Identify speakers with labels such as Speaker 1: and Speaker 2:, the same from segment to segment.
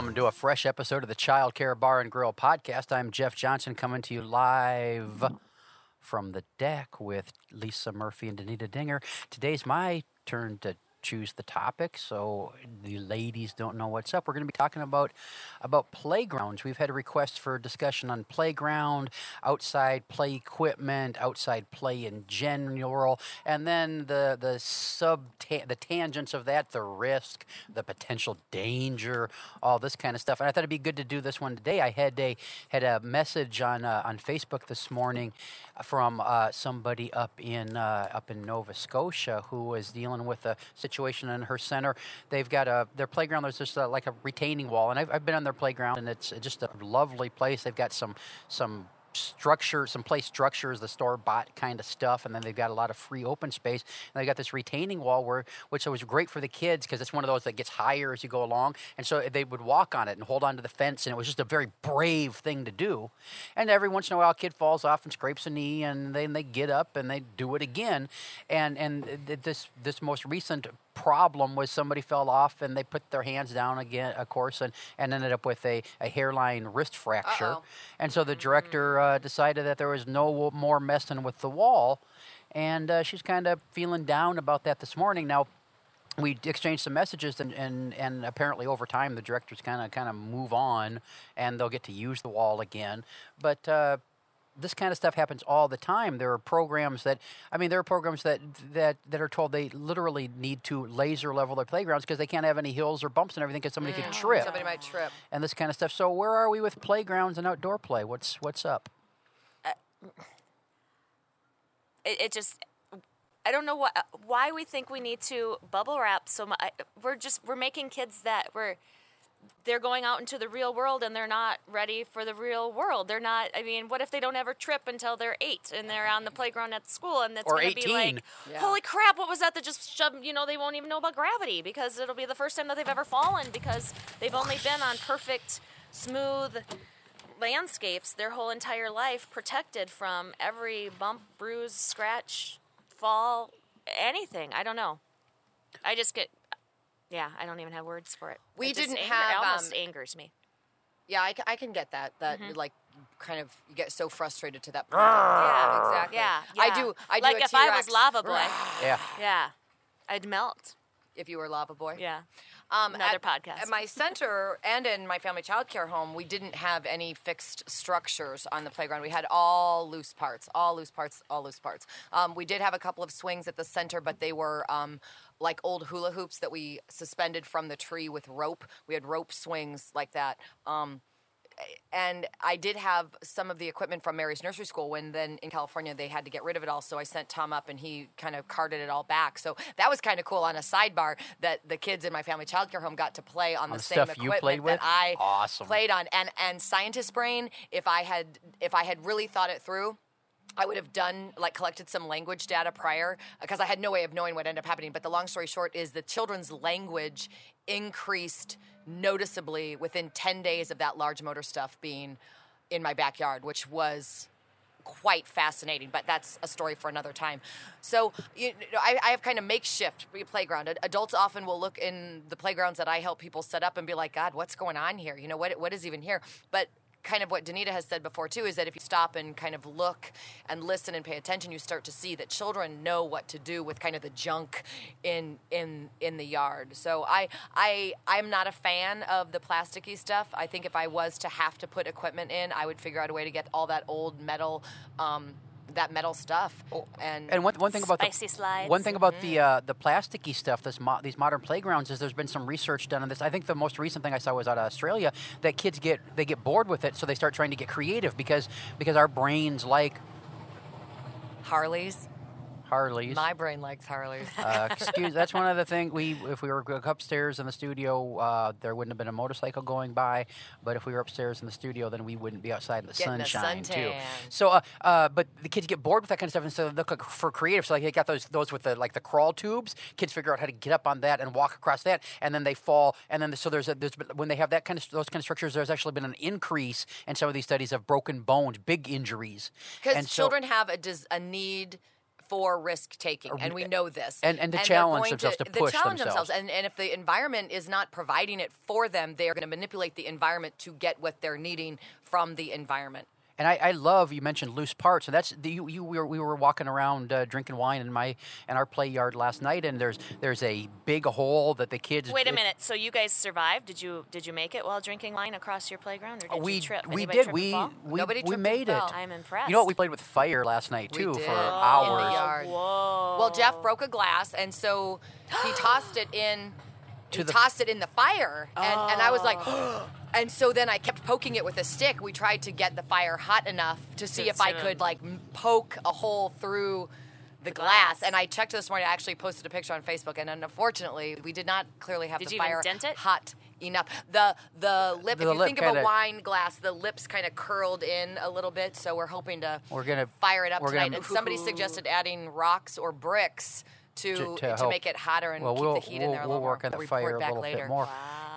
Speaker 1: Welcome to a fresh episode of the Child Care Bar and Grill podcast. I'm Jeff Johnson coming to you live from the deck with Lisa Murphy and Denita Dinger. Today's my turn to choose the topic, so the ladies don't know what's up. We're going to be talking about about playgrounds. We've had requests for discussion on playground, outside play equipment, outside play in general, and then the the sub the tangents of that, the risk, the potential danger, all this kind of stuff. And I thought it'd be good to do this one today. I had a had a message on uh, on Facebook this morning from uh, somebody up in uh, up in Nova Scotia who was dealing with a situation in her center. They've got a their playground. There's just a, like a retaining wall, and I've, I've been on their playground, and it's just a lovely place. They've got some some structure, some play structures, the store bought kind of stuff, and then they've got a lot of free open space. And they got this retaining wall where, which was great for the kids because it's one of those that gets higher as you go along, and so they would walk on it and hold onto the fence, and it was just a very brave thing to do. And every once in a while, a kid falls off and scrapes a knee, and then they get up and they do it again. And and this this most recent problem was somebody fell off and they put their hands down again, of course, and, and ended up with a, a hairline wrist fracture.
Speaker 2: Uh-oh.
Speaker 1: And so the director uh, decided that there was no more messing with the wall. And uh, she's kind of feeling down about that this morning. Now, we exchanged some messages and, and, and apparently over time the directors kind of kind of move on and they'll get to use the wall again but uh, this kind of stuff happens all the time. There are programs that, I mean, there are programs that that that are told they literally need to laser level their playgrounds because they can't have any hills or bumps and everything because somebody could mm, trip
Speaker 2: Somebody might trip.
Speaker 1: and this kind of stuff. So where are we with playgrounds and outdoor play? What's what's up?
Speaker 3: Uh, it, it just I don't know what why we think we need to bubble wrap so much. We're just we're making kids that we're they're going out into the real world and they're not ready for the real world. They're not. I mean, what if they don't ever trip until they're eight and they're on the playground at school and it's going to be like,
Speaker 2: Yeah.
Speaker 3: holy crap, what was that that just shoved? You know, they won't even know about gravity because it'll be the first time that they've ever fallen because they've only been on perfect, smooth landscapes their whole entire life, protected from every bump, bruise, scratch, fall, anything. I don't know. I just get. Yeah, I don't even have words for it.
Speaker 2: We
Speaker 3: It
Speaker 2: didn't
Speaker 3: anger-
Speaker 2: have,
Speaker 3: It almost
Speaker 2: um,
Speaker 3: angers me.
Speaker 2: Yeah, I, I can get that. That
Speaker 3: Mm-hmm.
Speaker 2: like kind of you get so frustrated to that point.
Speaker 3: Yeah,
Speaker 2: exactly.
Speaker 3: Yeah,
Speaker 2: I do. I do.
Speaker 3: like
Speaker 2: a
Speaker 3: if I was Lava Boy.
Speaker 1: Yeah.
Speaker 3: yeah, I'd melt.
Speaker 2: If you were Lava Boy.
Speaker 3: Yeah.
Speaker 2: Um,
Speaker 3: Another
Speaker 2: at,
Speaker 3: podcast.
Speaker 2: At my center and in my family child care home, we didn't have any fixed structures on the playground. We had all loose parts, all loose parts, all loose parts. Um, we did have a couple of swings at the center, but they were um, like old hula hoops that we suspended from the tree with rope. We had rope swings like that. Um, and I did have some of the equipment from Mary's nursery school when then in California they had to get rid of it all. So I sent Tom up and he kind of carted it all back. So that was kind of cool on a sidebar that the kids in my family childcare home got to play on,
Speaker 1: On
Speaker 2: the same equipment that I
Speaker 1: Awesome.
Speaker 2: played on. And and scientist brain, if I had if I had really thought it through. I would have done like collected some language data prior because I had no way of knowing what ended up happening. But the long story short is the children's language increased noticeably within 10 days of that large motor stuff being in my backyard, which was quite fascinating, but that's a story for another time. So you know, I, I have kind of makeshift playground. Adults often will look in the playgrounds that I help people set up and be like, God, what's going on here? You know, what what is even here? But kind of what Denita has said before too is that if you stop and kind of look and listen and pay attention, you start to see that children know what to do with kind of the junk in in in the yard. So I I I'm not a fan of the plasticky stuff. I think if I was to have to put equipment in, I would figure out a way to get all that old metal. Um, that metal stuff, and
Speaker 1: And one, one thing about
Speaker 3: Spicy
Speaker 1: the
Speaker 3: slides.
Speaker 1: one thing about the uh, the plasticky stuff, this mo- these modern playgrounds, is there's been some research done on this. I think the most recent thing I saw was out of Australia that kids get they get bored with it, so they start trying to get creative because because our brains like
Speaker 2: Harleys.
Speaker 1: Harleys.
Speaker 2: My brain likes Harleys.
Speaker 1: Uh, excuse. That's one of the things we. If we were upstairs in the studio, uh, there wouldn't have been a motorcycle going by. But if we were upstairs in the studio, then we wouldn't be outside in the
Speaker 2: Getting
Speaker 1: sunshine too. So, uh, uh, but the kids get bored with that kind of stuff, and so they look for creative. So, like they got those those with the like the crawl tubes. Kids figure out how to get up on that and walk across that, and then they fall. And then so there's a there's when they have that kind of those kind of structures, there's actually been an increase in some of these studies of broken bones, big injuries.
Speaker 2: Because
Speaker 1: And so-
Speaker 2: children have a, des- a need for risk taking, and we know this.
Speaker 1: And- and to
Speaker 2: they're
Speaker 1: challenge
Speaker 2: going
Speaker 1: themselves to
Speaker 2: they
Speaker 1: push
Speaker 2: challenge
Speaker 1: themselves.
Speaker 2: And, and if the environment is not providing it for them, they are going to manipulate the environment to get what they're needing from the environment.
Speaker 1: And I, I love you mentioned loose parts, and that's the, you, you. We were, we were walking around uh, drinking wine in my in our play yard last night, and there's there's a big hole that the kids.
Speaker 3: Wait a minute. So you guys survived? Did you did you make it while drinking wine across your playground, or did
Speaker 1: we
Speaker 3: you trip?
Speaker 1: we did
Speaker 3: trip and
Speaker 1: we we,
Speaker 2: Nobody
Speaker 1: we made it.
Speaker 3: I'm impressed.
Speaker 1: You know what? We played with fire last night
Speaker 2: We
Speaker 1: too
Speaker 2: did.
Speaker 1: for
Speaker 2: In the
Speaker 1: hours.
Speaker 2: yard.
Speaker 3: Whoa.
Speaker 2: Well, Jeff broke a glass, and so he tossed it in.
Speaker 1: To
Speaker 2: he
Speaker 1: the-
Speaker 2: tossed it in the fire, and, and I was like,
Speaker 3: Oh.
Speaker 2: And so then I kept poking it with a stick. We tried to get the fire hot enough to see
Speaker 3: To-
Speaker 2: if I could like poke a hole through the glass.
Speaker 3: glass.
Speaker 2: And I checked this morning. I actually posted a picture on Facebook, and unfortunately, we did not clearly have
Speaker 3: Did
Speaker 2: the
Speaker 3: you
Speaker 2: fire
Speaker 3: dent it?
Speaker 2: hot enough. The the lip.
Speaker 1: The
Speaker 2: if you
Speaker 1: lip
Speaker 2: think of a wine glass, the lips kind of curled in a little bit. So we're hoping to
Speaker 1: We're gonna
Speaker 2: fire it up
Speaker 1: we're
Speaker 2: tonight.
Speaker 1: gonna-
Speaker 2: and somebody suggested adding rocks or bricks to
Speaker 1: to,
Speaker 2: to,
Speaker 1: help.
Speaker 2: make it hotter and
Speaker 1: well,
Speaker 2: keep
Speaker 1: we'll,
Speaker 2: the heat
Speaker 1: we'll,
Speaker 2: in there a
Speaker 1: we'll
Speaker 2: little
Speaker 1: work on the fire a little
Speaker 2: later.
Speaker 1: bit more.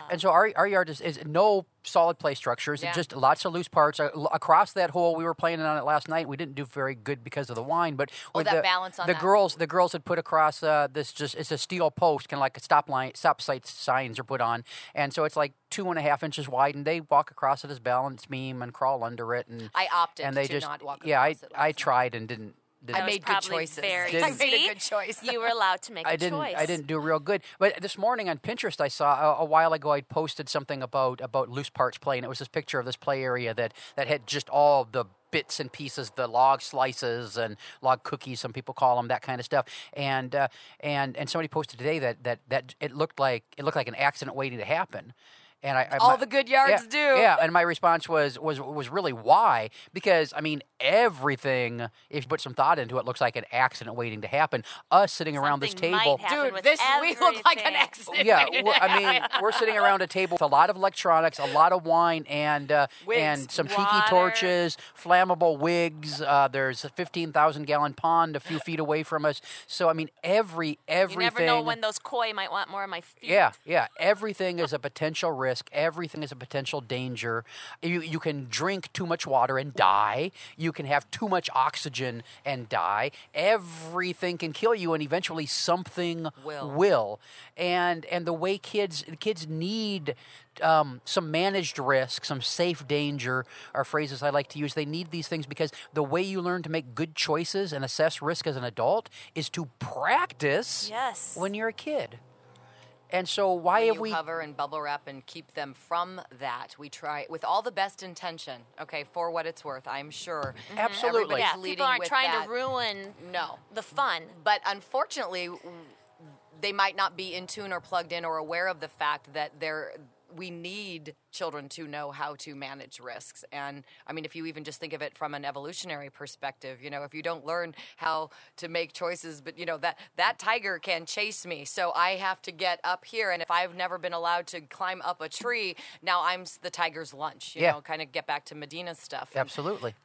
Speaker 1: And so our, our yard is, is no solid play structures.
Speaker 2: Yeah.
Speaker 1: Just lots of loose parts Uh, l- across that hole. We were playing on it last night. We didn't do very good because of the wine, but
Speaker 2: Oh,
Speaker 1: with
Speaker 2: that
Speaker 1: the,
Speaker 2: balance on
Speaker 1: the
Speaker 2: that.
Speaker 1: girls, the girls had put across uh, this just it's a steel post, kind of like a stop line, stop sight signs are put on, and so it's like two and a half inches wide, and they walk across it as balance beam and crawl under it, and
Speaker 2: I opted
Speaker 1: and they
Speaker 2: to
Speaker 1: just
Speaker 2: not walk
Speaker 1: yeah, I I tried and didn't. Didn't
Speaker 2: I
Speaker 3: That was
Speaker 2: made good
Speaker 3: probably
Speaker 2: choices.
Speaker 3: Very,
Speaker 1: Didn't-
Speaker 2: I made a good choice.
Speaker 3: You were allowed to make
Speaker 1: I
Speaker 3: a
Speaker 1: didn't.
Speaker 3: choice.
Speaker 1: I didn't do real good. But this morning on Pinterest, I saw a, a while ago. I posted something about about loose parts play, and it was this picture of this play area that that had just all the bits and pieces, the log slices and log cookies, some people call them, that kind of stuff. And uh, and and somebody posted today that that that it looked like it looked like an accident waiting to happen. And I, I
Speaker 2: All
Speaker 1: my-
Speaker 2: the good yards
Speaker 1: yeah,
Speaker 2: do.
Speaker 1: Yeah, and my response was was was really why? Because I mean everything, if you put some thought into it, looks like an accident waiting to happen. Us sitting around this
Speaker 3: Something might
Speaker 1: table,
Speaker 3: happen
Speaker 2: Dude,
Speaker 3: with
Speaker 2: this we look like an accident.
Speaker 1: yeah,
Speaker 2: waiting
Speaker 1: we're,
Speaker 2: to
Speaker 1: I mean, we're sitting around a table with a lot of electronics, a lot of wine, and uh,
Speaker 2: Wigs,
Speaker 1: and some tiki torches, flammable wigs. Uh, there's a fifteen thousand gallon pond a few feet away from us. So I mean, every everything.
Speaker 3: You never know when those koi might want more of my feet.
Speaker 1: Yeah, yeah. Everything is a potential risk. Everything is a potential danger. You you can drink too much water and die. You can have too much oxygen and die. Everything can kill you, and eventually something
Speaker 2: Will.
Speaker 1: will. And and the way kids kids need. Um, some managed risk, some safe danger are phrases I like to use. They need these things because the way you learn to make good choices and assess risk as an adult is to practice
Speaker 3: Yes.
Speaker 1: when you're a kid. And so why
Speaker 2: When
Speaker 1: have
Speaker 2: you
Speaker 1: we
Speaker 2: cover and bubble wrap and keep them from that. We try with all the best intention. Okay, for what it's worth, I'm sure.
Speaker 1: Mm-hmm.
Speaker 2: Absolutely.
Speaker 3: Yeah, people aren't
Speaker 2: with
Speaker 3: trying
Speaker 2: that.
Speaker 3: to ruin
Speaker 2: No,
Speaker 3: the fun.
Speaker 2: but unfortunately, they might not be in tune or plugged in or aware of the fact that they're. We need children to know how to manage risks. And I mean, if you even just think of it from an evolutionary perspective, you know, if you don't learn how to make choices, but you know, that, that tiger can chase me. So I have to get up here. And if I've never been allowed to climb up a tree, now I'm the tiger's lunch, you
Speaker 1: Yeah.
Speaker 2: know, kind of get back to Medina's stuff.
Speaker 1: Absolutely.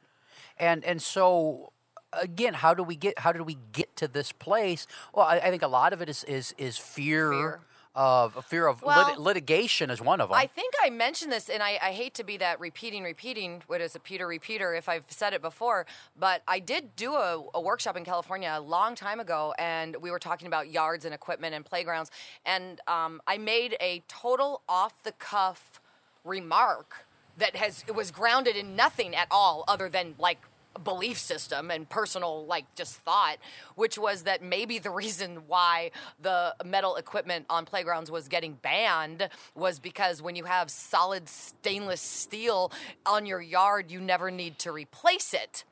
Speaker 1: And and so again, how do we get how did we get to this place? Well, I, I think a lot of it is is is fear,
Speaker 2: Fear.
Speaker 1: Of a fear of
Speaker 2: Well,
Speaker 1: lit- litigation is one of them.
Speaker 2: I think I mentioned this, and I, I hate to be that repeating, repeating. What is a Peter repeater? If I've said it before, but I did do a, a workshop in California a long time ago, and we were talking about yards and equipment and playgrounds, and um, I made a total off the cuff remark that has it was grounded in nothing at all other than like belief system and personal like just thought which was that maybe the reason why the metal equipment on playgrounds was getting banned was because when you have solid stainless steel on your yard you never need to replace it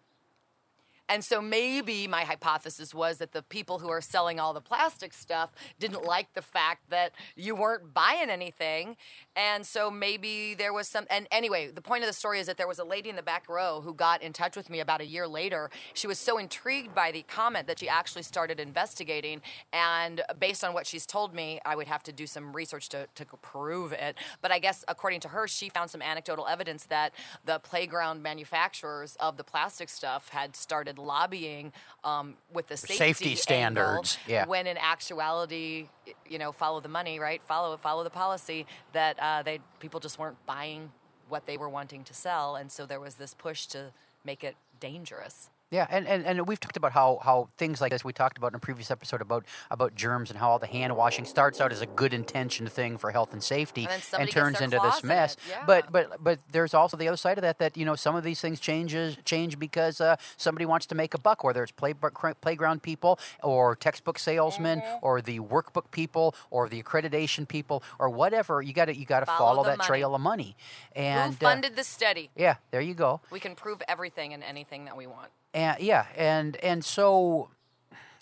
Speaker 2: and so maybe my hypothesis was that the people who are selling all the plastic stuff didn't like the fact that you weren't buying anything. And so maybe there was some. And anyway, the point of the story is that there was a lady in the back row who got in touch with me about a year later. She was so intrigued by the comment that she actually started investigating. And based on what she's told me, I would have to do some research to, to prove it. But I guess according to her, she found some anecdotal evidence that the playground manufacturers of the plastic stuff had started lobbying um, with the safety,
Speaker 1: Safety
Speaker 2: angle,
Speaker 1: standards, yeah.
Speaker 2: When in actuality, you know, follow the money, right? Follow follow the policy. That uh, they people just weren't buying what they were wanting to sell, and so there was this push to make it dangerous.
Speaker 1: Yeah, and, and, and we've talked about how, how things like this we talked about in a previous episode about about germs and how all the hand washing starts out as a good intentioned thing for health and safety
Speaker 2: And gets
Speaker 1: turns into this mess.
Speaker 2: yeah.
Speaker 1: But but but there's also the other side of that that you know some of these things changes change because uh, somebody wants to make a buck, whether it's play, playground people or textbook salesmen
Speaker 2: Mm-hmm.
Speaker 1: or the workbook people or the accreditation people or whatever. You got to you got to
Speaker 2: Follow
Speaker 1: follow, that
Speaker 2: money.
Speaker 1: trail of money. And
Speaker 2: Who
Speaker 1: uh,
Speaker 2: funded this study?
Speaker 1: yeah, there you go.
Speaker 2: We can prove everything and anything that we want.
Speaker 1: And yeah, and and so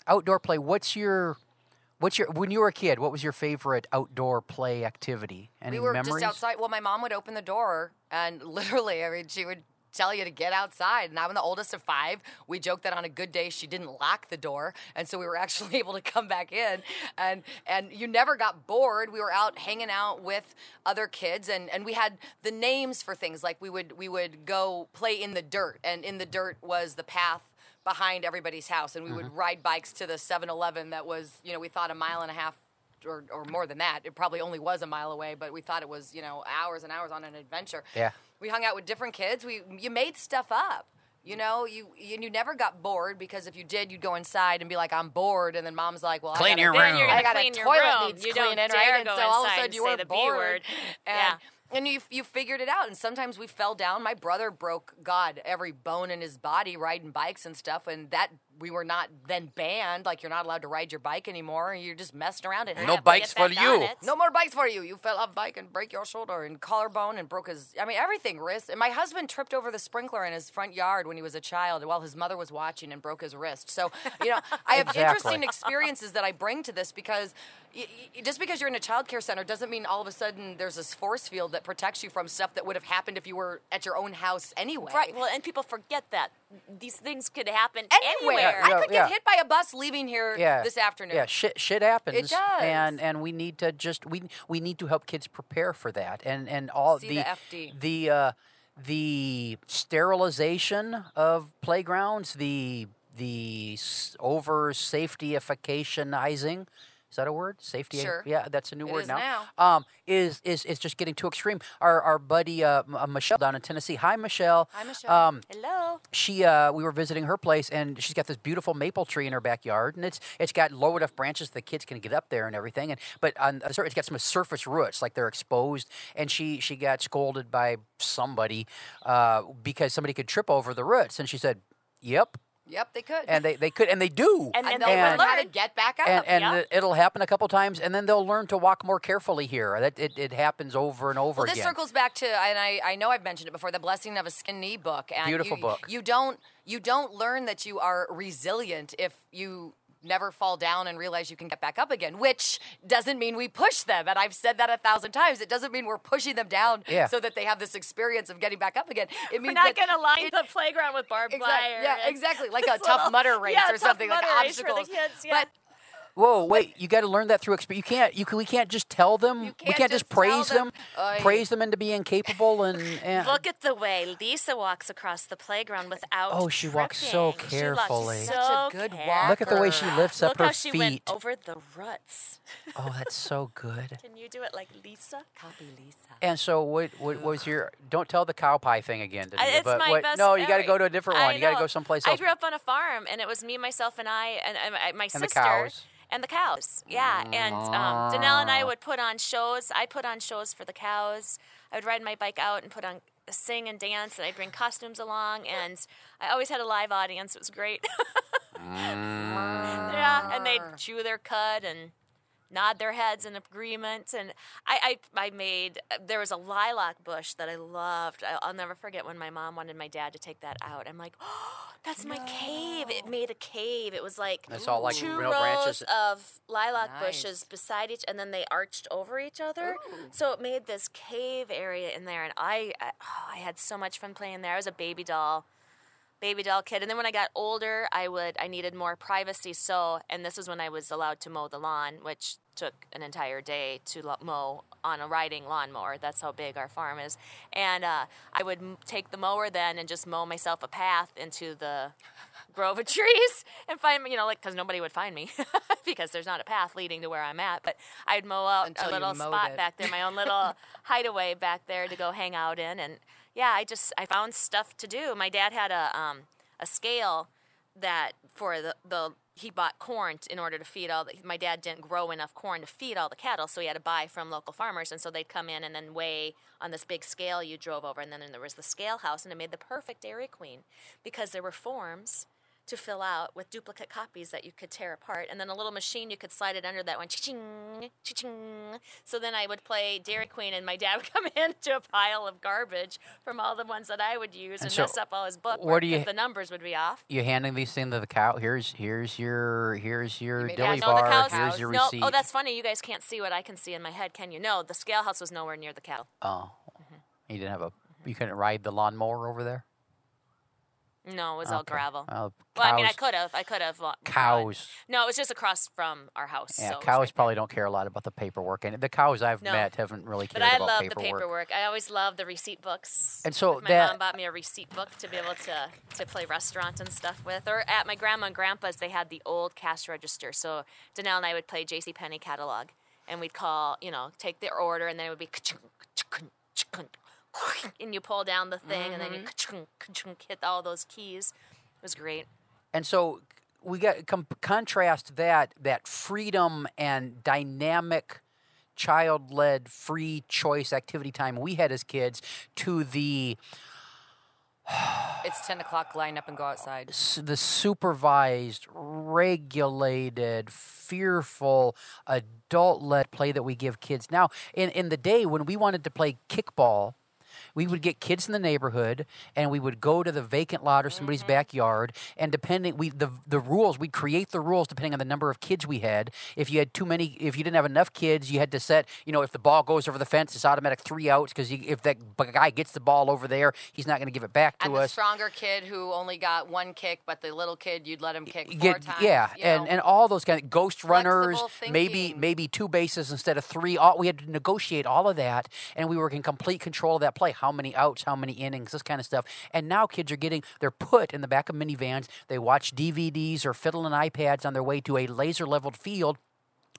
Speaker 1: outdoor play. What's your what's your when you were a kid? What was your favorite outdoor play activity? Any
Speaker 2: we were
Speaker 1: memories?
Speaker 2: just outside. Well, my mom would open the door and literally, I mean, she would tell you to get outside. And I'm the oldest of five. We joked that on a good day she didn't lock the door, and so we were actually able to come back in. And and you never got bored. We were out hanging out with other kids, and and we had the names for things like we would we would go play in the dirt, and in the dirt was the path behind everybody's house and we would mm-hmm. ride bikes to the 7-eleven that was you know we thought a mile and a half or, or more than that. It probably only was a mile away, but we thought it was, you know, hours and hours on an adventure.
Speaker 1: Yeah.
Speaker 2: We hung out with different kids. We you made stuff up. You know, you you, you never got bored because if you did, you'd go inside and be like, "I'm bored," and then mom's like, "Well, I
Speaker 1: Clean
Speaker 2: gotta-
Speaker 1: your
Speaker 3: Then you're
Speaker 1: room.
Speaker 2: I
Speaker 3: gonna
Speaker 2: got
Speaker 3: clean
Speaker 2: a
Speaker 3: your
Speaker 2: toilet
Speaker 3: room.
Speaker 2: needs
Speaker 3: You don't
Speaker 2: cleaning,
Speaker 3: dare
Speaker 2: right?" And
Speaker 3: go
Speaker 2: so all of a
Speaker 3: inside
Speaker 2: sudden
Speaker 3: and
Speaker 2: you
Speaker 3: say
Speaker 2: were
Speaker 3: the B
Speaker 2: bored.
Speaker 3: word.
Speaker 2: And,
Speaker 3: Yeah.
Speaker 2: And you you figured it out. And sometimes we fell down. My brother broke God every bone in his body riding bikes and stuff, and that we were not then banned. Like you're not allowed to ride your bike anymore. You're just messing around. It
Speaker 1: No bikes for you.
Speaker 3: it.
Speaker 2: No more bikes for you. You fell off bike and break your shoulder and collarbone and broke his. I mean, everything, wrist. And my husband tripped over the sprinkler in his front yard when he was a child while his mother was watching and broke his wrist. So, you know, I have
Speaker 1: Exactly.
Speaker 2: interesting experiences that I bring to this because just because you're in a child care center doesn't mean all of a sudden there's this force field that protects you from stuff that would have happened if you were at your own house anyway.
Speaker 3: Right. Well, and people forget that these things could happen
Speaker 2: Anywhere.
Speaker 3: anywhere.
Speaker 2: I
Speaker 1: Yeah,
Speaker 2: could
Speaker 1: yeah.
Speaker 2: get hit by a bus leaving here
Speaker 1: yeah.
Speaker 2: this afternoon.
Speaker 1: Yeah, shit, shit happens.
Speaker 2: It does.
Speaker 1: and and we need to just we we need to help kids prepare for that, and and all
Speaker 2: See
Speaker 1: the
Speaker 2: the FD.
Speaker 1: the uh, the sterilization of playgrounds, the the s- over safetyificationizing. Is that a word? Safety.
Speaker 2: Sure.
Speaker 1: Yeah, that's a new
Speaker 2: It
Speaker 1: word
Speaker 2: is
Speaker 1: now. Um, is is is just getting too extreme. Our our buddy uh, M- uh, Michelle down in Tennessee. Hi, Michelle.
Speaker 2: Hi, Michelle.
Speaker 1: Um,
Speaker 3: Hello.
Speaker 1: she uh, we were visiting her place and she's got this beautiful maple tree in her backyard and it's it's got low enough branches the kids can get up there and everything and but on the it's got some surface roots like they're exposed and she she got scolded by somebody uh, because somebody could trip over the roots and she said yep
Speaker 2: Yep, they could.
Speaker 1: and they, they could and they do
Speaker 3: And
Speaker 2: and
Speaker 3: they
Speaker 2: they'll
Speaker 3: would
Speaker 2: learn how to get back up.
Speaker 1: and, and
Speaker 3: yeah.
Speaker 1: it- it'll happen a couple times and then they'll learn to walk more carefully here that it, it happens over and over
Speaker 2: Well, this
Speaker 1: again
Speaker 2: circles back to, and I, I know I've mentioned it before, the blessing of a skin knee book. And
Speaker 1: Beautiful
Speaker 2: you,
Speaker 1: book.
Speaker 2: You don't you don't learn that you are resilient if you never fall down and realize you can get back up again. Which doesn't mean we push them, and I've said that a thousand times. It doesn't mean we're pushing them down
Speaker 1: Yeah.
Speaker 2: so that they have this experience of getting back up again. It means
Speaker 3: We're not going to line
Speaker 2: it-
Speaker 3: the playground with barbed
Speaker 2: Exact-
Speaker 3: wire.
Speaker 2: yeah, exactly. Like a tough
Speaker 3: little-
Speaker 2: Mudder race
Speaker 3: yeah,
Speaker 2: or
Speaker 3: tough
Speaker 2: something, like
Speaker 3: Mudder race for the
Speaker 2: obstacles.
Speaker 3: kids, yeah.
Speaker 2: But
Speaker 1: Whoa, wait! You got to learn that through experience. You can't. You can, we can't just tell them. we
Speaker 2: can't
Speaker 1: can't just
Speaker 2: just
Speaker 1: praise
Speaker 2: them,
Speaker 1: them.
Speaker 2: "Oy."
Speaker 1: praise them into being capable and. and
Speaker 3: Look at the way Lisa walks across the playground without.
Speaker 1: Oh, she walks so
Speaker 3: tripping. She walks
Speaker 1: carefully.
Speaker 3: so
Speaker 2: Such a good
Speaker 3: carefully.
Speaker 1: Look at the way she lifts up
Speaker 3: Look
Speaker 1: her
Speaker 3: how she
Speaker 1: feet.
Speaker 3: went over the ruts.
Speaker 1: Oh, that's so good.
Speaker 3: Can you do it like Lisa?
Speaker 2: copy Lisa.
Speaker 1: And so, what, what was your? Don't tell the cow pie thing again.
Speaker 3: I-
Speaker 1: Denita,
Speaker 3: it's
Speaker 1: but
Speaker 3: my
Speaker 1: what,
Speaker 3: best
Speaker 1: no, you got to go to a different
Speaker 3: I
Speaker 1: one. You got to go someplace else.
Speaker 3: I grew up on a farm, and it was me, myself, and I, and, and my, my
Speaker 1: And the cows.
Speaker 3: And the cows, yeah. And um, Danelle and I would put on shows. I put on shows for the cows. I would ride my bike out and put on sing and dance, and I'd bring costumes along. And I always had a live audience. It was great. yeah, and they'd chew their cud and nod their heads in agreement. And I, I, I made there was a lilac bush that I loved. I, I'll never forget when my mom wanted my dad to take that out. I'm like, oh, that's my cave. It made a cave. It was like
Speaker 1: That's all, like,
Speaker 3: two
Speaker 1: real
Speaker 3: rows
Speaker 1: branches.
Speaker 3: of lilac
Speaker 2: Nice.
Speaker 3: bushes beside each, and then they arched over each other. So it made this cave area in there, and I, I, oh, I had so much fun playing there. I was a baby doll baby doll kid. And then when I got older, I would I needed more privacy. So, and this is when I was allowed to mow the lawn, which took an entire day to mow on a riding lawnmower. That's how big our farm is. And uh, I would m- take the mower then and just mow myself a path into the grove of trees and find you know, like because nobody would find me because there's not a path leading to where I'm at. But I'd mow out
Speaker 2: Until
Speaker 3: a little spot
Speaker 2: it.
Speaker 3: back there, my own little hideaway back there to go hang out in. And yeah, I just I found stuff to do. My dad had a um, a scale that for the the he bought corn in order to feed all the my dad didn't grow enough corn to feed all the cattle so he had to buy from local farmers and so they'd come in and then weigh on this big scale you drove over and then there was the scale house and it made the perfect dairy queen because there were forms to fill out with duplicate copies that you could tear apart and then a little machine you could slide it under that went ching ching so then i would play dairy queen and my dad would come into a pile of garbage from all the ones that i would use and,
Speaker 1: so
Speaker 3: mess up all his book
Speaker 1: where do
Speaker 3: if
Speaker 1: you-
Speaker 3: the numbers would be off
Speaker 1: You handing these things to the cow? Here's here's your here's your
Speaker 2: made-
Speaker 1: dilly
Speaker 2: Yeah,
Speaker 3: the
Speaker 1: bar.
Speaker 3: cows.
Speaker 1: Here's your
Speaker 3: no, oh,
Speaker 1: receipt.
Speaker 3: oh, that's funny. You guys can't see what I can see in my head, can you? No, the scale house was nowhere near the cattle.
Speaker 1: oh, mm-hmm. you didn't have a. You couldn't ride the lawnmower over there.
Speaker 3: No, it was all
Speaker 1: Okay.
Speaker 3: gravel.
Speaker 1: Well,
Speaker 3: well, I mean, I
Speaker 1: cows-
Speaker 3: could have. I could have.
Speaker 1: Cows.
Speaker 3: No, it was just across from our house.
Speaker 1: Yeah,
Speaker 3: so it was
Speaker 1: cows
Speaker 3: right
Speaker 1: probably don't care a lot about the paperwork, and the cows I've
Speaker 3: No.
Speaker 1: met haven't really cared But
Speaker 3: I
Speaker 1: about
Speaker 3: love
Speaker 1: paperwork.
Speaker 3: the paperwork. I always love the receipt books.
Speaker 1: And so
Speaker 3: my
Speaker 1: that-
Speaker 3: mom bought me a receipt book to be able to to play restaurant and stuff with. Or at my grandma and grandpa's, they had the old cash register. So Danelle and I would play J.C. Penney catalog, and we'd call, you know, take their order, and then it would be and you pull down the thing, and then
Speaker 1: Mm-hmm.
Speaker 3: you hit all those keys. It was great.
Speaker 1: And so we got com- contrast that that freedom and dynamic child-led free choice activity time we had as kids to the
Speaker 2: It's 10 o'clock, line up and go outside.
Speaker 1: the supervised, regulated, fearful, adult-led play that we give kids now. In in the day when we wanted to play kickball, we would get kids in the neighborhood and we would go to the vacant lot or somebody's mm-hmm. backyard and depending we the the rules we'd create the rules depending on the number of kids we had if you had too many if you didn't have enough kids you had to set you know if the ball goes over the fence it's automatic three outs because if that guy gets the ball over there he's not going to give it back to
Speaker 2: And the stronger kid who only got one kick, but the little kid, you'd let him kick four
Speaker 1: get
Speaker 2: times.
Speaker 1: yeah and
Speaker 2: know.
Speaker 1: and all those kind of ghost runners maybe maybe two bases instead of three all we had to negotiate all of that and we were in complete control of that play how many outs how many innings this kind of stuff and now kids are getting they're put in the back of minivans they watch dvds or fiddle on ipads on their way to a laser leveled field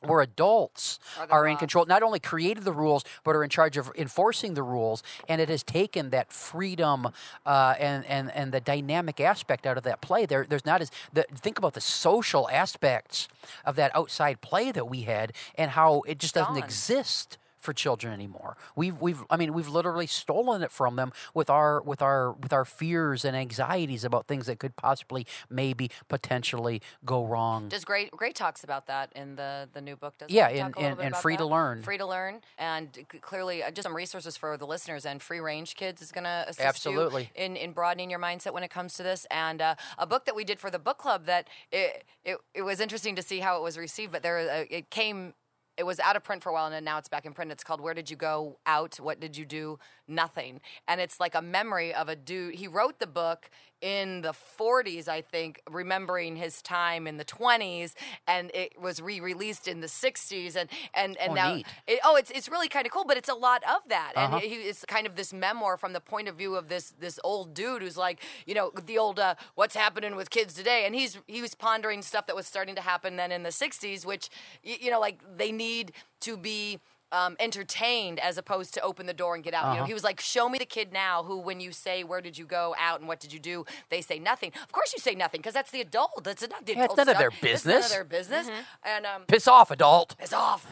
Speaker 1: where adults
Speaker 2: Are
Speaker 1: are in control, not only created the rules, but are in charge of enforcing the rules. And it has taken that freedom uh, and, and, and the dynamic aspect out of that play. There, there's not as the, think about the social aspects of that outside play that we had, and how it just doesn't
Speaker 2: gone.
Speaker 1: exist for children anymore. We've we've I mean we've literally stolen it from them with our with our with our fears and anxieties about things that could possibly maybe potentially go wrong.
Speaker 2: Does great great talks about that in the the new book? Does
Speaker 1: Yeah,
Speaker 2: and,
Speaker 1: in-
Speaker 2: talk a little
Speaker 1: in-
Speaker 2: bit
Speaker 1: in
Speaker 2: about
Speaker 1: Free to? Learn.
Speaker 2: free to learn, and clearly uh, just some resources for the listeners. And free range kids is going to assist
Speaker 1: Absolutely.
Speaker 2: you in in broadening your mindset when it comes to this. And uh, a book that we did for the book club that it it, it was interesting to see how it was received, but there uh, it came. It was out of print for a while, and then now it's back in print. It's called "Where Did You Go Out? What Did You Do? Nothing." And it's like a memory of a dude. He wrote the book in the 40s, I think, remembering his time in the 20s, and it was re-released in the 60s, and and and
Speaker 1: Oh,
Speaker 2: now it, oh, it's it's really kind of cool, but it's a lot of that, and
Speaker 1: Uh-huh.
Speaker 2: he, it's kind of this memoir from the point of view of this this old dude who's like, you know, the old uh, what's happening with kids today, and he's he was pondering stuff that was starting to happen then in the 60s, which you know, like they need to be. Um, entertained as opposed to open the door and get out.
Speaker 1: Uh-huh.
Speaker 2: You know, he was like, "Show me the kid now who, when you say where did you go out and what did you do, they say nothing. Of course, you say nothing because that's the adult. That's not the
Speaker 1: Yeah, it's
Speaker 2: adult
Speaker 1: none of
Speaker 2: stuff.
Speaker 1: their
Speaker 2: It's none
Speaker 1: business.
Speaker 2: of their business. And um,
Speaker 1: Piss off, adult.
Speaker 2: Piss off.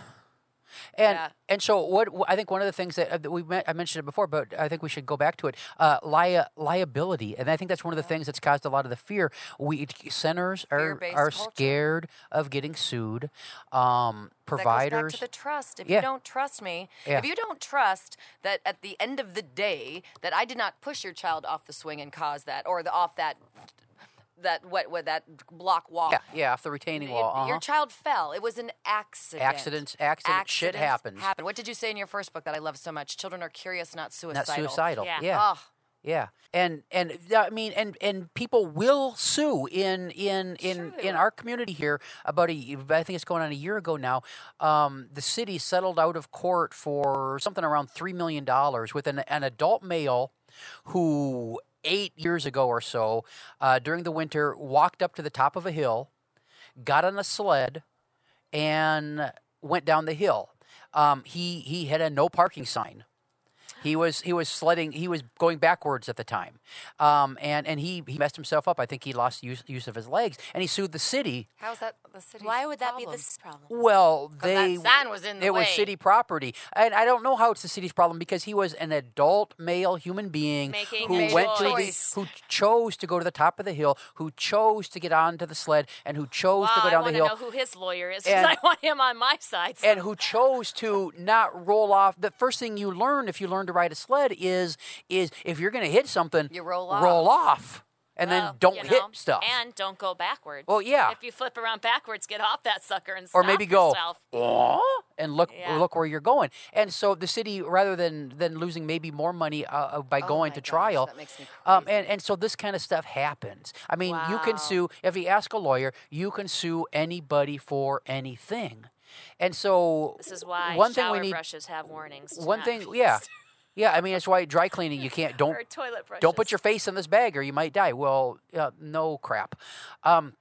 Speaker 1: And
Speaker 2: Yeah.
Speaker 1: and so what I think one of the things that, uh, we I mentioned it before, but I think we should go back to it. Uh, lia- liability, and I think that's one of the things that's caused a lot of the fear. We centers are are
Speaker 2: culture.
Speaker 1: scared of getting sued. Um,
Speaker 2: That goes
Speaker 1: providers.
Speaker 2: back to the trust. If
Speaker 1: Yeah.
Speaker 2: you don't trust me,
Speaker 1: Yeah.
Speaker 2: if you don't trust that at the end of the day that I did not push your child off the swing and cause that, or the off that that what what that block wall.
Speaker 1: yeah, yeah, off the retaining
Speaker 2: It-
Speaker 1: wall. uh-huh.
Speaker 2: Your child fell. It was an accident.
Speaker 1: Accidents- accident- shit happens.
Speaker 2: Happen. What did you say in your first book that I love so much? Children are curious, not suicidal.
Speaker 1: Not
Speaker 2: suicidal.
Speaker 1: suicidal.
Speaker 3: Yeah.
Speaker 1: yeah.
Speaker 2: Oh,
Speaker 1: Yeah, and and I mean, and and people will sue in in in
Speaker 2: Sure
Speaker 1: in our community here. About a, I think it's going on a year ago now. Um, the city settled out of court for something around three million dollars with an an adult male who eight years ago or so uh, during the winter walked up to the top of a hill, got on a sled, and went down the hill. Um, he he had a no parking sign. He was he was sledding. He was going backwards at the time, um, and and he he messed himself up. I think he lost use use of his legs, and he sued the city.
Speaker 2: How's that the city?
Speaker 3: Why would that be this problem?
Speaker 1: Well,
Speaker 2: that
Speaker 1: they
Speaker 2: sign was in the
Speaker 1: it was city property, and I don't know how it's the city's problem because he was an adult male human being
Speaker 3: Making
Speaker 1: who
Speaker 3: a
Speaker 1: went to the,
Speaker 2: choice.
Speaker 1: who chose to go to the top of the hill, who chose to get onto the sled, and who chose
Speaker 3: Wow,
Speaker 1: to go
Speaker 3: I
Speaker 1: down the
Speaker 3: want to
Speaker 1: hill.
Speaker 3: know who his lawyer is because
Speaker 1: And-
Speaker 3: I want him on my side.
Speaker 1: and who chose to not roll off. The first thing you learn if you learn to ride a sled is is if you're going to hit something,
Speaker 2: You roll
Speaker 1: roll off, and
Speaker 3: Well,
Speaker 1: then don't
Speaker 3: you
Speaker 1: hit
Speaker 3: know,
Speaker 1: stuff.
Speaker 3: And don't go backwards.
Speaker 1: Well, yeah.
Speaker 3: If you flip around backwards, get off that sucker and
Speaker 1: or maybe go. "Oh," and look
Speaker 3: Yeah.
Speaker 1: look where you're going. And so the city, rather than than losing maybe more money uh, uh, by going
Speaker 2: my
Speaker 1: to
Speaker 2: gosh,
Speaker 1: trial,
Speaker 2: that makes me
Speaker 1: um, and and so this kind of stuff happens. I mean, you can sue if you ask a lawyer, you can sue anybody for anything. And so
Speaker 3: This is why
Speaker 1: one thing we need
Speaker 3: brushes have warnings.
Speaker 1: one thing yeah. yeah i mean that's why dry cleaning you can't don't
Speaker 3: or toilet brushes.
Speaker 1: don't put your face in this bag or you might die well uh, no crap um,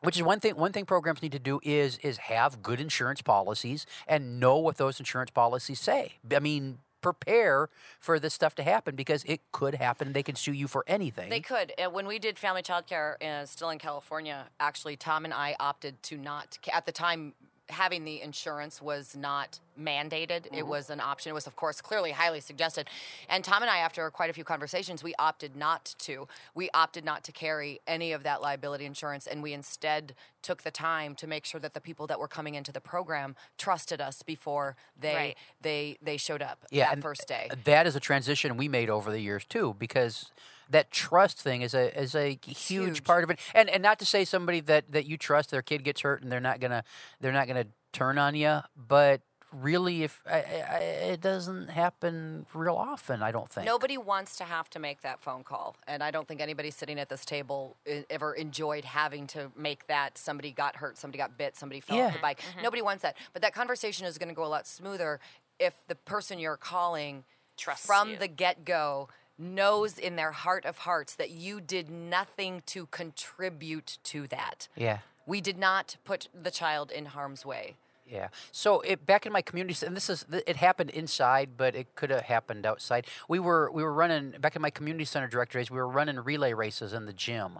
Speaker 1: which is one thing one thing programs need to do is is have good insurance policies and know what those insurance policies say i mean prepare for this stuff to happen because it could happen they can sue you for anything
Speaker 2: They could. Uh, when we did family childcare uh, still in California, actually, Tom and I opted to not, at the time, having the insurance was not mandated. It mm-hmm. was an option. It was, of course, clearly highly suggested. And Tom and I, after quite a few conversations, we opted not to. We opted not to carry any of that liability insurance, and we instead took the time to make sure that the people that were coming into the program trusted us before they
Speaker 3: Right.
Speaker 2: they they showed up
Speaker 1: yeah
Speaker 2: that first day.
Speaker 1: that is a transition we made over the years too because that trust thing is a is a huge,
Speaker 2: huge.
Speaker 1: part of it and and not to say somebody that that you trust their kid gets hurt and they're not gonna they're not gonna turn on you but really if I, I, it doesn't happen real often i don't think
Speaker 2: Nobody wants to have to make that phone call, and I don't think anybody sitting at this table ever enjoyed having to make that. Somebody got hurt, somebody got bit, somebody fell
Speaker 1: Yeah.
Speaker 2: off the bike. Mm-hmm. Nobody wants that, but that conversation is going to go a lot smoother if the person you're calling
Speaker 3: Trusts
Speaker 2: from
Speaker 3: you.
Speaker 2: the get go knows in their heart of hearts that you did nothing to contribute to that.
Speaker 1: yeah
Speaker 2: We did not put the child in harm's way.
Speaker 1: Yeah. So it back in my community, and this is it happened inside, but it could have happened outside. We were we were running back in my community center director days. We were running relay races in the gym,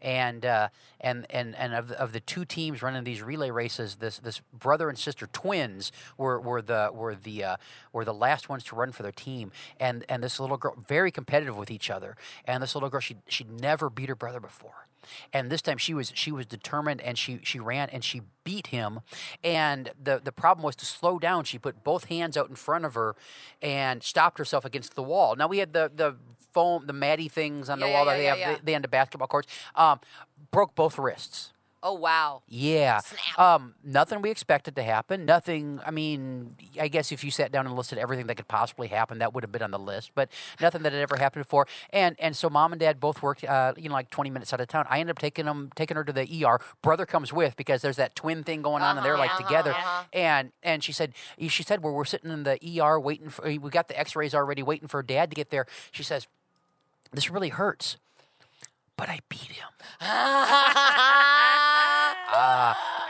Speaker 1: and uh, and and and of of the two teams running these relay races, this this brother and sister twins were were the were the uh, were the last ones to run for their team, and and this little girl very competitive with each other, and this little girl she she'd never beat her brother before and this time she was she was determined and she she ran and she beat him. And the the problem was to slow down. She put both hands out in front of her and stopped herself against the wall. Now we had the the foam the matty things on the
Speaker 2: Yeah,
Speaker 1: wall
Speaker 2: yeah,
Speaker 1: that they
Speaker 2: yeah,
Speaker 1: have
Speaker 2: yeah.
Speaker 1: the, the end of basketball courts. Um broke both wrists
Speaker 2: Oh wow!
Speaker 1: yeah.
Speaker 2: Snap.
Speaker 1: Um, nothing we expected to happen. Nothing. I mean, I guess if you sat down and listed everything that could possibly happen, that would have been on the list. But nothing that had ever happened before. And and so mom and dad both worked, uh, you know, like twenty minutes out of town. I ended up taking them, taking her to the ER. Brother comes with because there's that twin thing going on, and they're like
Speaker 2: Uh-huh,
Speaker 1: together.
Speaker 2: uh-huh.
Speaker 1: And and she said, she said, well, we're sitting in the ER waiting for. We got the X-rays already, waiting for dad to get there. She says, this really hurts, but I beat him.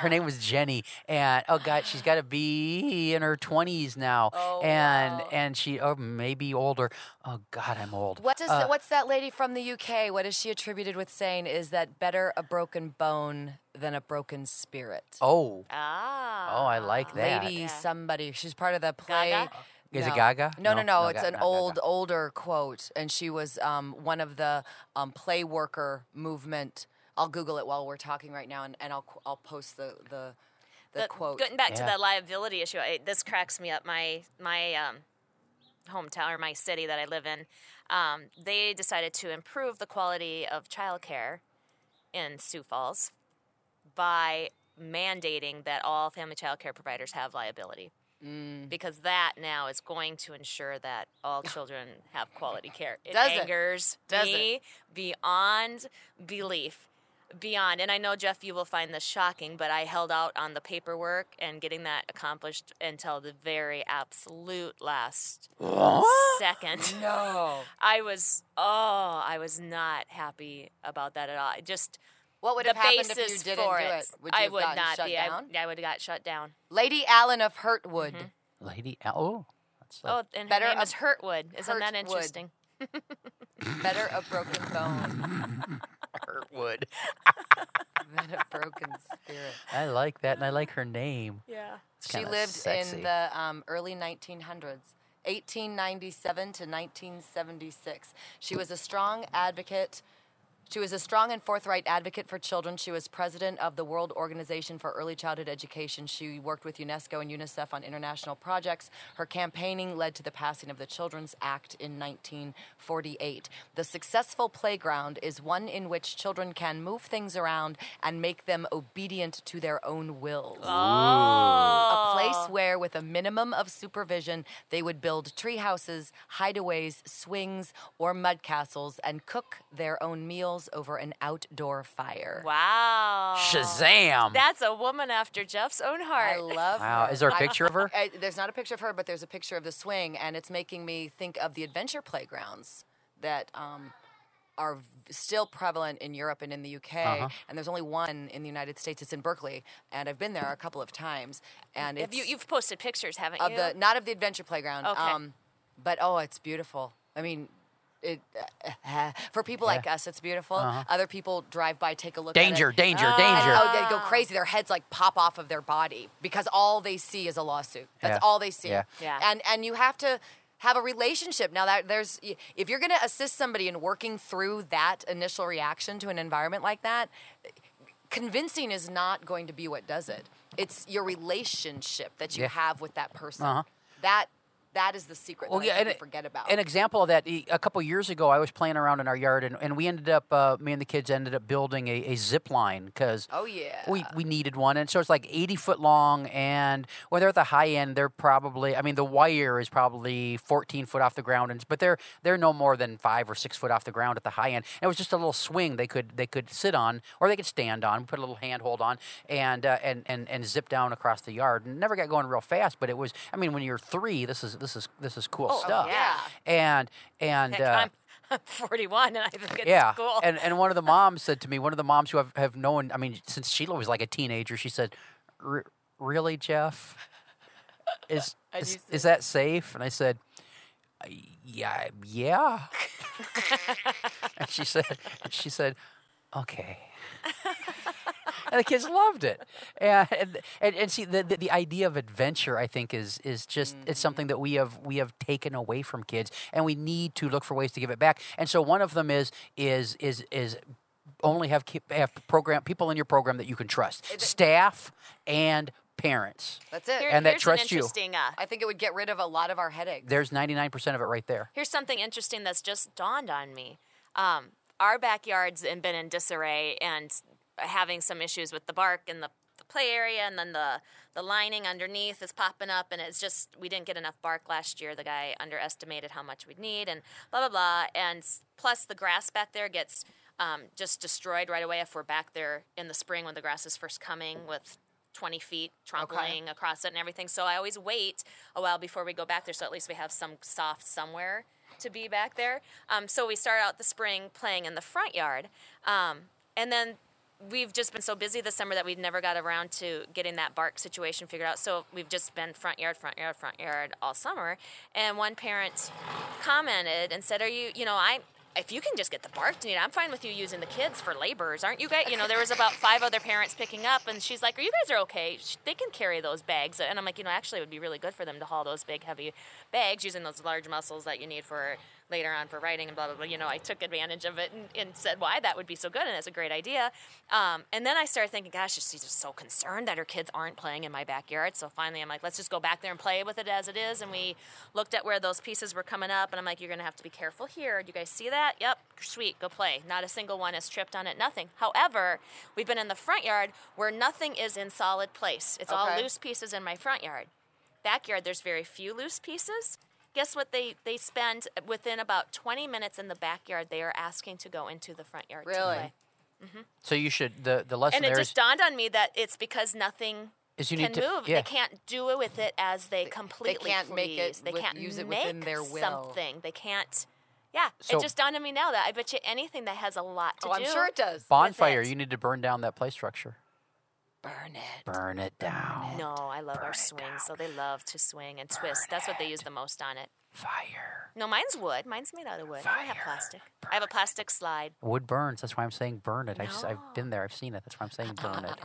Speaker 1: Her name was Jenny, and oh god, she's got to be in her twenties now,
Speaker 2: Oh,
Speaker 1: and
Speaker 2: wow.
Speaker 1: and she or maybe older. Oh god, I'm old.
Speaker 2: What does
Speaker 1: Uh,
Speaker 2: what's that lady from the UK? What is she attributed with saying? Is that better a broken bone than a broken spirit?
Speaker 1: Oh,
Speaker 3: Ah.
Speaker 1: oh, I like that.
Speaker 2: Lady
Speaker 3: Yeah.
Speaker 2: somebody. She's part of the play.
Speaker 3: Gaga?
Speaker 1: Is it Gaga?
Speaker 2: No, no,
Speaker 1: No,
Speaker 2: no.
Speaker 1: no,
Speaker 2: it's
Speaker 1: Ga-
Speaker 2: an
Speaker 1: not Gaga.
Speaker 2: old, older quote, and she was um, one of the um, play worker movement. I'll Google it while we're talking right now, and, and I'll I'll post the the, the,
Speaker 3: The-
Speaker 2: quote.
Speaker 3: Getting back to
Speaker 1: Yeah.
Speaker 3: that liability issue, I, this cracks me up. My my um, hometown or my city that I live in, um, they decided to improve the quality of childcare in Sioux Falls by mandating that all family child care providers have liability.
Speaker 2: Mm.
Speaker 3: Because that now is going to ensure that all children have quality care. It
Speaker 2: Does it?
Speaker 3: angers
Speaker 2: Does
Speaker 3: me beyond belief beyond and i know jeff you will find this shocking but i held out on the paperwork and getting that accomplished until the very absolute last second
Speaker 2: No.
Speaker 3: i was oh i was not happy about that at all I just
Speaker 2: What would
Speaker 3: the
Speaker 2: have happened if you didn't
Speaker 3: for
Speaker 2: do
Speaker 3: it,
Speaker 2: it? Would you
Speaker 3: i would not
Speaker 2: shut
Speaker 3: be I-
Speaker 2: down?
Speaker 3: I, would have got shut down
Speaker 2: Lady Allen of Hurtwood.
Speaker 3: Mm-hmm.
Speaker 1: Lady. Al- Oh, So.
Speaker 3: Oh, and
Speaker 2: Better
Speaker 3: her name
Speaker 2: a-
Speaker 3: is Hurtwood. Isn't that interesting?
Speaker 2: Better a broken bone
Speaker 1: Hurt wood.
Speaker 2: than a broken spirit.
Speaker 1: I like that, and I like her name.
Speaker 3: Yeah.
Speaker 1: It's
Speaker 2: She lived
Speaker 1: sexy.
Speaker 2: in the um, early 1900s, 1897 to 1976. She was a strong advocate. She was a strong and forthright advocate for children. She was president of the World Organization for Early Childhood Education. She worked with UNESCO and UNICEF on international projects. Her campaigning led to the passing of the Children's Act in 1948. The successful playground is one in which children can move things around and make them obedient to their own wills
Speaker 3: Oh.
Speaker 2: a place ah. where, with a minimum of supervision, they would build tree houses, hideaways, swings, or mud castles and cook their own meals over an outdoor fire.
Speaker 3: Wow.
Speaker 1: Shazam!
Speaker 3: That's a woman after Jeff's own heart.
Speaker 2: I love
Speaker 1: Wow,
Speaker 2: her.
Speaker 1: is there a picture of her?
Speaker 2: I, there's not a picture of her, but there's a picture of the swing, and it's making me think of the adventure playgrounds that um, are still prevalent in Europe and in the UK.
Speaker 1: Uh-huh.
Speaker 2: And there's only one in the United States. It's in Berkeley, and I've been there a couple of times. And
Speaker 3: Have you, you've posted pictures, haven't
Speaker 2: of
Speaker 3: you?
Speaker 2: the not of the adventure playground.
Speaker 3: Okay.
Speaker 2: Um, but oh, it's beautiful. I mean, it uh, for people like us, it's beautiful. Other people drive by, take a look.
Speaker 1: Uh-huh. Danger,
Speaker 2: at it,
Speaker 1: danger,
Speaker 2: and,
Speaker 1: danger.
Speaker 2: oh, they go crazy. Their heads like pop off of their body because all they see is a lawsuit. That's
Speaker 1: Yeah.
Speaker 2: all they see.
Speaker 1: Yeah.
Speaker 3: Yeah.
Speaker 2: And and you have to have a relationship now that there's if you're going to assist somebody in working through that initial reaction to an environment like that convincing is not going to be what does it. It's your relationship that you
Speaker 1: Yeah.
Speaker 2: have with that person.
Speaker 1: Uh-huh.
Speaker 2: That that is the secret well, that I
Speaker 1: and
Speaker 2: forget about.
Speaker 1: An example of that, a couple years ago, I was playing around in our yard, and, and we ended up, uh, me and the kids ended up building a, a zip line because
Speaker 2: oh yeah.
Speaker 1: we, we needed one. And so it's like 80 foot long, and when they're at the high end, they're probably, I mean, the wire is probably 14 foot off the ground, and but they're they're no more than five or six foot off the ground at the high end. And it was just a little swing they could they could sit on, or they could stand on, put a little handhold on, and uh, and and and zip down across the yard. And never got going real fast, but it was. I mean, when you're three, this is this is this is cool stuff.
Speaker 2: yeah.
Speaker 1: And and
Speaker 3: Heck,
Speaker 1: uh,
Speaker 3: I'm, I'm 41 and I think it's
Speaker 1: yeah,
Speaker 3: cool.
Speaker 1: and and one of the moms said to me, one of the moms who have, have known, I mean, since Sheila was like a teenager, she said, "R- "Really, Jeff, is is, is that safe?" And I said, "Uh, "Yeah, yeah." and she said, she said, "Okay." and the kids loved it, and and, and, and see the, the the idea of adventure, I think, is is just it's something that we have we have taken away from kids, and we need to look for ways to give it back. And so one of them is is is is only have have program people in your program that you can trust, staff and parents.
Speaker 2: That's it.
Speaker 3: Here-
Speaker 1: and that trust
Speaker 3: an
Speaker 1: you.
Speaker 3: interesting, Uh,
Speaker 2: I think it would get rid of a lot of our headaches.
Speaker 1: There's 99% of it right there.
Speaker 3: Here's something interesting that's just dawned on me. Um, our backyard's been in disarray and having some issues with the bark and the, the play area, and then the the lining underneath is popping up, and it's just we didn't get enough bark last year. The guy underestimated how much we'd need, and blah blah blah. And plus, the grass back there gets um, just destroyed right away if we're back there in the spring when the grass is first coming with 20 feet trampling across it and everything. So I always wait a while before we go back there, so at least we have some soft somewhere to be back there. Um, so we start out the spring playing in the front yard, um, and then we've just been so busy this summer that we've never got around to getting that bark situation figured out. So we've just been front yard, front yard, front yard all summer. And one parent commented and said, "Are you, you know, I." If you can just get the bark to need, I'm fine with you using the kids for laborers, aren't you guys? You know, there was about five other parents picking up, and she's like, "Are you guys are okay? They can carry those bags." And I'm like, you know, actually, it would be really good for them to haul those big, heavy bags using those large muscles that you need for later on for writing and blah blah blah. You know, I took advantage of it and, and said why that would be so good, and it's a great idea. Um, and then I started thinking, gosh, she's just so concerned that her kids aren't playing in my backyard. So finally, I'm like, let's just go back there and play with it as it is. And we looked at where those pieces were coming up, and I'm like, you're gonna have to be careful here. Do you guys see that? Yep, sweet, go play. Not a single one has tripped on it. Nothing. However, we've been in the front yard where nothing is in solid place. It's all loose pieces in my front yard backyard there's very few loose pieces guess what they they spend within about 20 minutes in the backyard they are asking to go into the front yard to
Speaker 2: Really?
Speaker 3: play. Mm-hmm.
Speaker 1: So you should the the lesson
Speaker 3: and it
Speaker 1: there is,
Speaker 3: just dawned on me that it's because nothing
Speaker 1: is you
Speaker 3: can
Speaker 1: need to
Speaker 3: move
Speaker 1: yeah.
Speaker 3: they can't do it with it as they completely
Speaker 2: can't make it
Speaker 3: they
Speaker 2: with-
Speaker 3: can't
Speaker 2: use it
Speaker 3: make
Speaker 2: within their will.
Speaker 3: something they can't yeah
Speaker 1: So-
Speaker 3: it just dawned on me now that i bet you anything that has a lot to
Speaker 2: oh,
Speaker 3: do
Speaker 2: I'm sure it does.
Speaker 1: bonfire.
Speaker 3: it.
Speaker 1: You need to burn down that play structure.
Speaker 2: Burn it.
Speaker 1: Burn it down.
Speaker 3: No, I love
Speaker 1: Burn
Speaker 3: our swing, so they love to swing and twist. That's what they use the most on it.
Speaker 1: Fire.
Speaker 3: No, mine's wood. Mine's made out of wood. I don't have
Speaker 1: Fire.
Speaker 3: plastic. I have a plastic slide.
Speaker 1: Wood burns. That's why I'm saying burn it. I just, I've been there. I've seen it. That's why I'm saying burn it.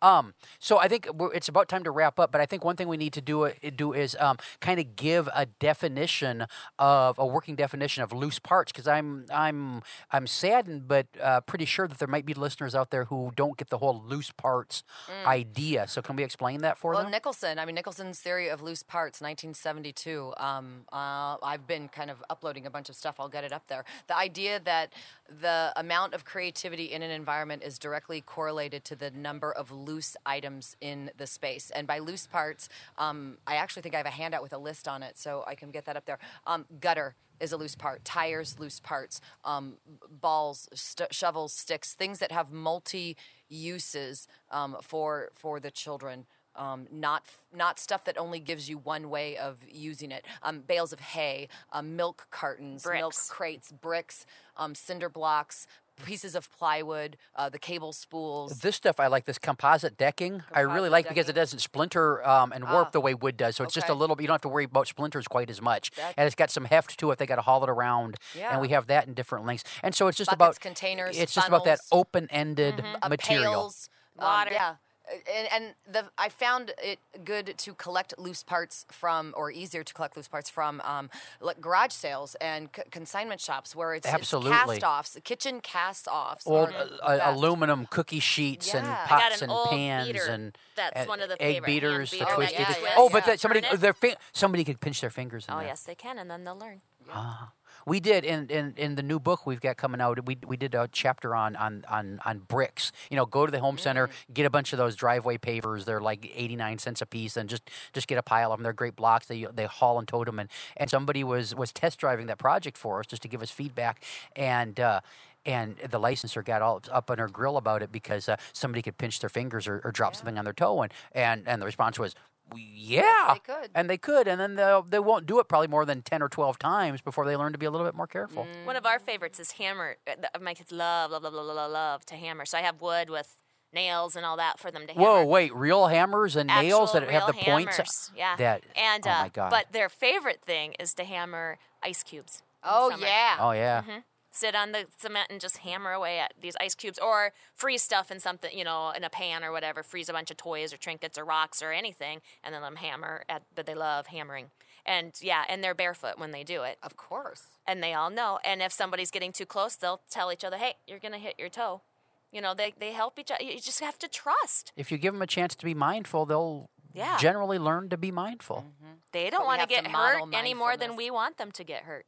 Speaker 1: Um, so I think we're, it's about time to wrap up. But I think one thing we need to do uh, do is um, kind of give a definition of a working definition of loose parts because I'm I'm I'm saddened, but uh, pretty sure that there might be listeners out there who don't get the whole loose parts idea. So can we explain that for them?
Speaker 2: Well,
Speaker 1: them?
Speaker 2: Nicholson, I mean, Nicholson's theory of loose parts, 1972. Um, uh, I've been kind of uploading a bunch of stuff. I'll get it up there. The idea that the amount of creativity in an environment is directly correlated to the number of loose items in the space. And by loose parts, um, I actually think I have a handout with a list on it, so I can get that up there. Um, gutter is a loose part. Tires, loose parts. Um, balls, st- shovels, sticks, things that have multi uses um, for for the children. Um, not not stuff that only gives you one way of using it. Um, bales of hay, um, milk cartons, milk crates, bricks, um, cinder blocks, pieces of plywood, uh, the cable spools.
Speaker 1: This stuff I like. This composite decking I really
Speaker 2: Composite
Speaker 1: like because it doesn't splinter um, and warp
Speaker 2: Ah,
Speaker 1: the way wood does. So it's just a
Speaker 2: okay.
Speaker 1: little. You don't have to worry about splinters quite as much,
Speaker 2: That-
Speaker 1: and it's got some heft to it. They got to haul it around,
Speaker 2: Yeah.
Speaker 1: and we have that in different lengths. And so it's just
Speaker 2: Buckets,
Speaker 1: about
Speaker 2: containers,
Speaker 1: It's just about that open-ended
Speaker 2: uh,
Speaker 1: material.
Speaker 2: pails, um,
Speaker 3: Water.
Speaker 2: yeah. And, and the I found it good to collect loose parts from, or easier to collect loose parts from, um, like garage sales and c- consignment shops where it's,
Speaker 1: Absolutely.
Speaker 2: it's cast-offs, kitchen cast-offs.
Speaker 1: Old uh,
Speaker 2: the
Speaker 1: uh,
Speaker 2: best.
Speaker 1: aluminum cookie sheets and
Speaker 2: Yeah. I
Speaker 3: I
Speaker 1: pots
Speaker 3: an
Speaker 1: and pans
Speaker 3: beater.
Speaker 1: and
Speaker 3: That's
Speaker 1: and
Speaker 3: one of the
Speaker 1: egg
Speaker 3: favorite
Speaker 1: beaters, the
Speaker 3: beater
Speaker 2: that
Speaker 1: twisted.
Speaker 2: you
Speaker 1: things.
Speaker 2: twist.
Speaker 1: Oh, but
Speaker 3: Yeah.
Speaker 1: that somebody their fi- somebody could pinch their fingers in
Speaker 3: Oh
Speaker 1: there.
Speaker 3: yes, they can, and then they'll learn.
Speaker 1: We did in, in, in the new book we've got coming out. We, we did a chapter on, on, on, on bricks. You know, go to the home center, get a bunch of those driveway pavers. They're like eighty nine cents a piece, and just just get a pile of them. They're great blocks. They they haul and tote them. And, and somebody was was test driving that project for us just to give us feedback. And uh, and the licensor got all up on her grill about it because uh, somebody could pinch their fingers or, or drop something on their toe, and and and the response was. Yeah,
Speaker 2: they could.
Speaker 1: and they could, and then they'll, they won't do it probably more than ten or twelve times before they learn to be a little bit more careful.
Speaker 3: One of our favorites is hammer. uh, My kids love, love, love, love, love, love to hammer. So I have wood with nails and all that for them to hammer.
Speaker 1: Whoa, wait, real hammers and nails that have the
Speaker 3: real
Speaker 1: points?
Speaker 3: hammers, Yeah.
Speaker 1: That,
Speaker 3: and
Speaker 1: oh
Speaker 3: uh,
Speaker 1: my God.
Speaker 3: but their favorite thing is to hammer ice cubes.
Speaker 2: Oh yeah.
Speaker 1: oh, yeah.
Speaker 3: Mm-hmm. Sit on the cement and just hammer away at these ice cubes, or freeze stuff in something, you know, in a pan or whatever. Freeze a bunch of toys or trinkets or rocks or anything, and then let them hammer at. But they love hammering, and yeah, and they're barefoot when they do it.
Speaker 2: Of course.
Speaker 3: and they all know. And if somebody's getting too close, they'll tell each other, "Hey, you're gonna hit your toe." You know, they they help each other. You just have to trust.
Speaker 1: If you give them a chance to be mindful, they'll
Speaker 3: Yeah.
Speaker 1: generally learn to be mindful.
Speaker 3: Mm-hmm.
Speaker 2: They
Speaker 3: don't want to get hurt any more than we want them to get hurt.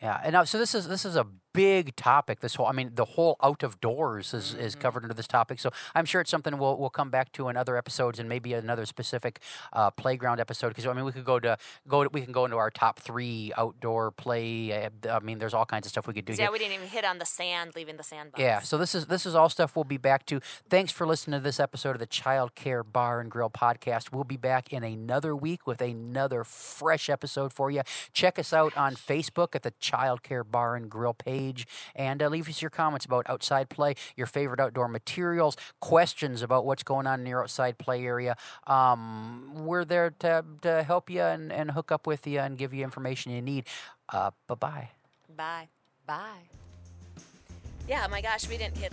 Speaker 1: Yeah, and now, so this is this is a big topic. This whole, I mean, the whole out of doors is, is
Speaker 2: Mm-hmm.
Speaker 1: covered under this topic. So I'm sure it's something we'll we'll come back to in other episodes and maybe another specific uh, playground episode. Because I mean, we could go to go to, we can go into our top three outdoor play. uh, I mean, there's all kinds of stuff we could do.
Speaker 3: Yeah,
Speaker 1: here.
Speaker 3: we didn't even hit on the sand, leaving the sandbox.
Speaker 1: Yeah, so this is this is all stuff we'll be back to. Thanks for listening to this episode of the Child Care Bar and Grill podcast. We'll be back in another week with another fresh episode for you. Check us out on Facebook at the Child Care Bar and Grill page, and uh, leave us your comments about outside play, your favorite outdoor materials, questions about what's going on in your outside play area. Um, we're there to to help you and, and hook up with you and give you information you need. Uh, bye bye.
Speaker 3: Bye.
Speaker 2: Bye.
Speaker 3: Yeah, my gosh, we didn't hit.